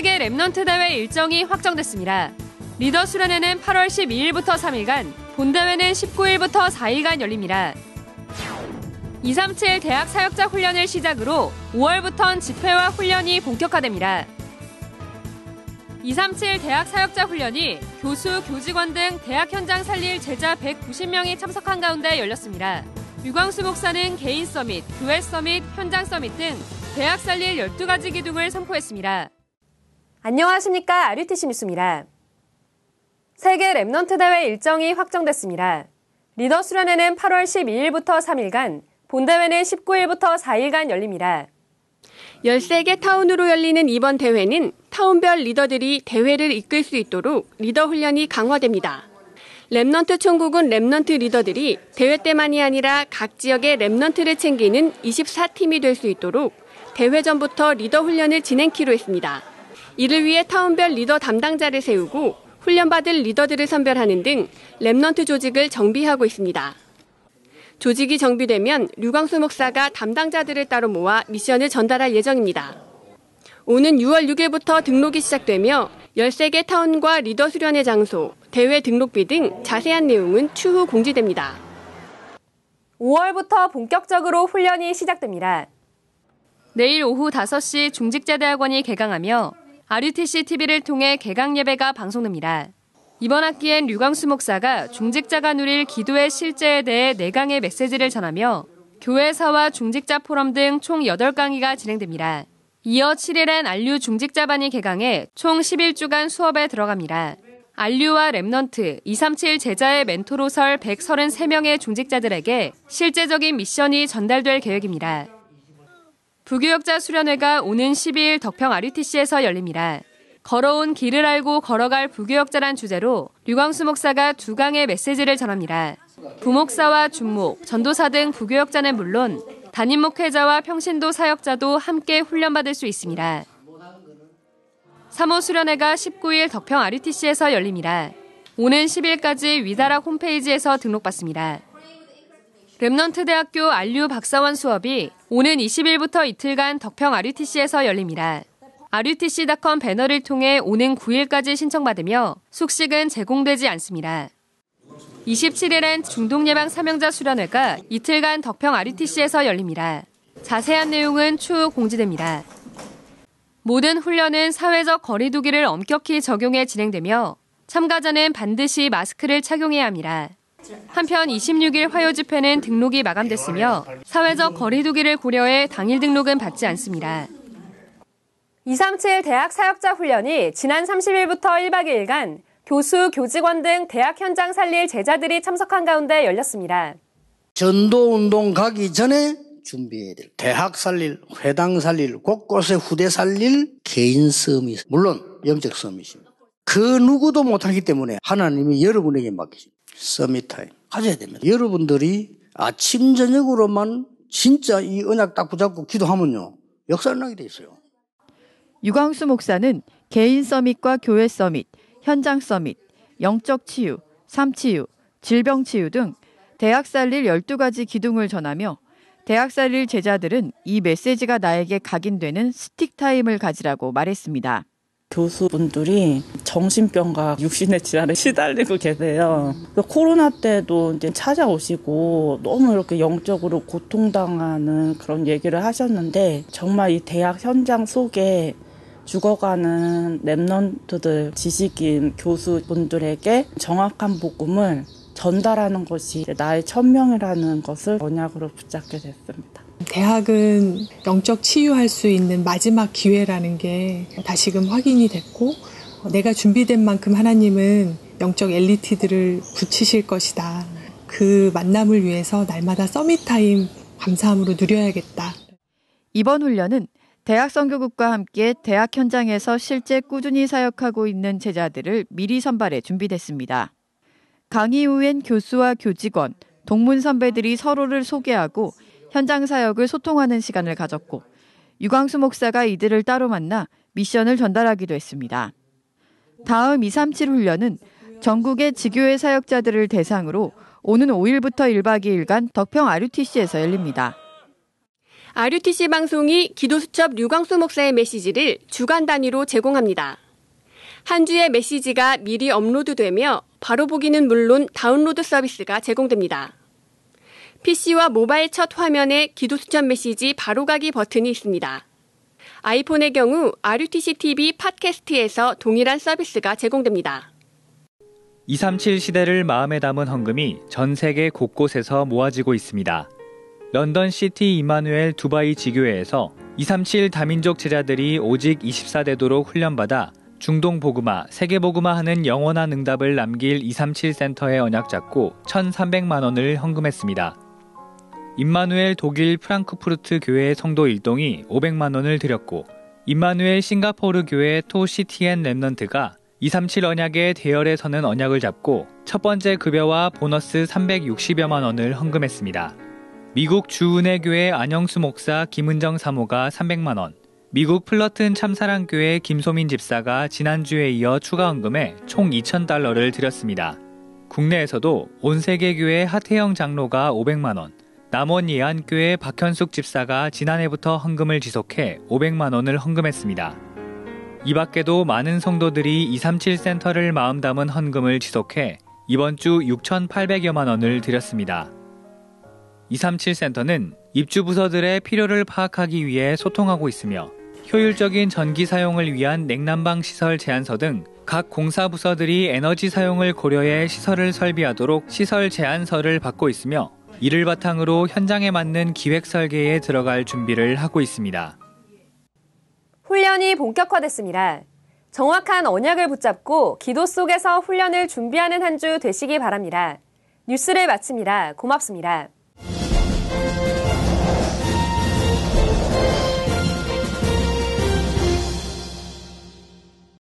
세계 Remnant 대회 일정이 확정됐습니다. 리더 수련회는 8월 12일부터 3일간, 본대회는 19일부터 4일간 열립니다. 237 대학 사역자 훈련을 시작으로 5월부턴 집회와 훈련이 본격화됩니다. 237 대학 사역자 훈련이 교수, 교직원 등 대학 현장 살릴 제자 190명이 참석한 가운데 열렸습니다. 류광수 목사는 개인 summit, 교회 summit, 현장 summit 등 대학 살릴 12가지 기둥을 선포했습니다. 안녕하십니까. RUTC 뉴스입니다. 세계 Remnant 대회 일정이 확정됐습니다. 리더 수련회는 8월 12일부터 3일간, 본대회는 19일부터 4일간 열립니다. 13개 타운으로 열리는 이번 대회는 타운별 리더들이 대회를 이끌 수 있도록 리더 훈련이 강화됩니다. Remnant 총국은 Remnant 리더들이 대회 때만이 아니라 각 지역의 Remnant를 챙기는 24팀이 될 수 있도록 대회 전부터 리더 훈련을 진행키로 했습니다. 이를 위해 타운별 리더 담당자를 세우고 훈련받을 리더들을 선별하는 등 Remnant 조직을 정비하고 있습니다. 조직이 정비되면 류광수 목사가 담당자들을 따로 모아 미션을 전달할 예정입니다. 오는 6월 6일부터 등록이 시작되며 13개 타운과 리더 수련회 장소, 대회 등록비 등 자세한 내용은 추후 공지됩니다. 5월부터 본격적으로 훈련이 시작됩니다. 내일 오후 5시 중직자대학원이 개강하며 RUTC TV를 통해 개강 예배가 방송됩니다. 이번 학기엔 류광수 목사가 중직자가 누릴 기도의 실제에 대해 네 강의 메시지를 전하며 교회사와 중직자 포럼 등 총 8강의가 진행됩니다. 이어 7일엔 안류 중직자반이 개강해 총 11주간 수업에 들어갑니다. 안류와 Remnant, 237 제자의 멘토로 설 133명의 중직자들에게 실제적인 미션이 전달될 계획입니다. 부교역자 수련회가 오는 12일 덕평 RUTC에서 열립니다. 걸어온 길을 알고 걸어갈 부교역자란 주제로 류광수 목사가 두 강의 메시지를 전합니다. 부목사와 준목, 전도사 등 부교역자는 물론 담임 목회자와 평신도 사역자도 함께 훈련받을 수 있습니다. 3호 수련회가 19일 덕평 RUTC에서 열립니다. 오는 10일까지 위다락 홈페이지에서 등록받습니다. Remnant 대학교 안류 박사원 수업이 오는 20일부터 이틀간 덕평 RUTC에서 열립니다. RUTC.com 배너를 통해 오는 9일까지 신청받으며 숙식은 제공되지 않습니다. 27일엔 중동예방 사명자 수련회가 이틀간 덕평 RUTC에서 열립니다. 자세한 내용은 추후 공지됩니다. 모든 훈련은 사회적 거리두기를 엄격히 적용해 진행되며 참가자는 반드시 마스크를 착용해야 합니다. 한편 26일 화요 집회는 등록이 마감됐으며 사회적 거리두기를 고려해 당일 등록은 받지 않습니다. 237 대학 사역자 훈련이 지난 30일부터 1박 2일간 교수, 교직원 등 대학 현장 살릴 제자들이 참석한 가운데 열렸습니다. 전도 운동 가기 전에 준비해야 될 대학 살릴, 회당 살릴, 곳곳에 후대 살릴 개인 서밋, 물론 영적 서밋입니다. 그 누구도 못하기 때문에 하나님이 여러분에게 맡기십니다. summit time 가져야 됩니다. 여러분들이 아침 저녁으로만 진짜 이 언약 딱 붙잡고 기도하면요 역사 일어나게 돼 있어요. 유광수 목사는 개인 summit과 교회 summit, 현장 summit, 영적 치유, 삶치유, 질병 치유 등 대학 살릴 12가지 기둥을 전하며 대학 살릴 제자들은 이 메시지가 나에게 각인되는 stick time을 가지라고 말했습니다. 교수분들이 정신병과 육신의 질환에 시달리고 계세요. 코로나 때도 이제 찾아오시고 너무 이렇게 영적으로 고통당하는 그런 얘기를 하셨는데 정말 이 대학 현장 속에 죽어가는 랩런트들 지식인 교수분들에게 정확한 복음을 전달하는 것이 나의 천명이라는 것을 언약으로 붙잡게 됐습니다. 대학은 영적 치유할 수 있는 마지막 기회라는 게 다시금 확인이 됐고 내가 준비된 만큼 하나님은 영적 엘리트들을 붙이실 것이다. 그 만남을 위해서 날마다 서밋 타임 감사함으로 누려야겠다. 이번 훈련은 대학 선교국과 함께 대학 현장에서 실제 꾸준히 사역하고 있는 제자들을 미리 선발해 준비됐습니다. 강의 후엔 교수와 교직원, 동문 선배들이 서로를 소개하고 현장 사역을 소통하는 시간을 가졌고 유광수 목사가 이들을 따로 만나 미션을 전달하기도 했습니다. 다음 237 훈련은 전국의 지교회 사역자들을 대상으로 오는 5일부터 1박 2일간 덕평 RUTC에서 열립니다. RUTC 방송이 기도수첩 류광수 목사의 메시지를 주간 단위로 제공합니다. 한 주의 메시지가 미리 업로드되며 바로 보기는 물론 다운로드 서비스가 제공됩니다. PC와 모바일 첫 화면에 기도 수첩 메시지 바로가기 버튼이 있습니다. 아이폰의 경우 RUTC TV 팟캐스트에서 동일한 서비스가 제공됩니다. 237 시대를 마음에 담은 헌금이 전 세계 곳곳에서 모아지고 있습니다. 런던 시티 이마누엘 두바이 지교회에서 237 다민족 제자들이 오직 24 되도록 훈련받아 중동 복음화, 세계 복음화 하는 영원한 응답을 남길 237 센터의 언약 잡고 1,300만 원을 헌금했습니다. 임마누엘 독일 프랑크푸르트 교회 성도 일동이 500만 원을 드렸고 임마누엘 싱가포르 교회 토 시티엔 Remnant가 237 언약의 대열에 서는 언약을 잡고 첫 번째 급여와 보너스 360여만 원을 헌금했습니다. 미국 주은혜 교회 안영수 목사 김은정 사모가 300만 원, 미국 플러튼 참사랑교회 김소민 집사가 지난주에 이어 추가 헌금에 총 2,000달러를 드렸습니다. 국내에서도 온세계교회 하태영 장로가 500만 원, 남원 예안교회 박현숙 집사가 지난해부터 헌금을 지속해 500만 원을 헌금했습니다. 이 밖에도 많은 성도들이 237 센터를 마음 담은 헌금을 지속해 이번 주 6,800여만 원을 드렸습니다. 237 센터는 입주 부서들의 필요를 파악하기 위해 소통하고 있으며 효율적인 전기 사용을 위한 냉난방 시설 제한서 등 각 공사 부서들이 에너지 사용을 고려해 시설을 설비하도록 시설 제한서를 받고 있으며 이를 바탕으로 현장에 맞는 기획 설계에 들어갈 준비를 하고 있습니다. 훈련이 본격화됐습니다. 정확한 언약을 붙잡고 기도 속에서 훈련을 준비하는 한 주 되시기 바랍니다. 뉴스를 마칩니다. 고맙습니다.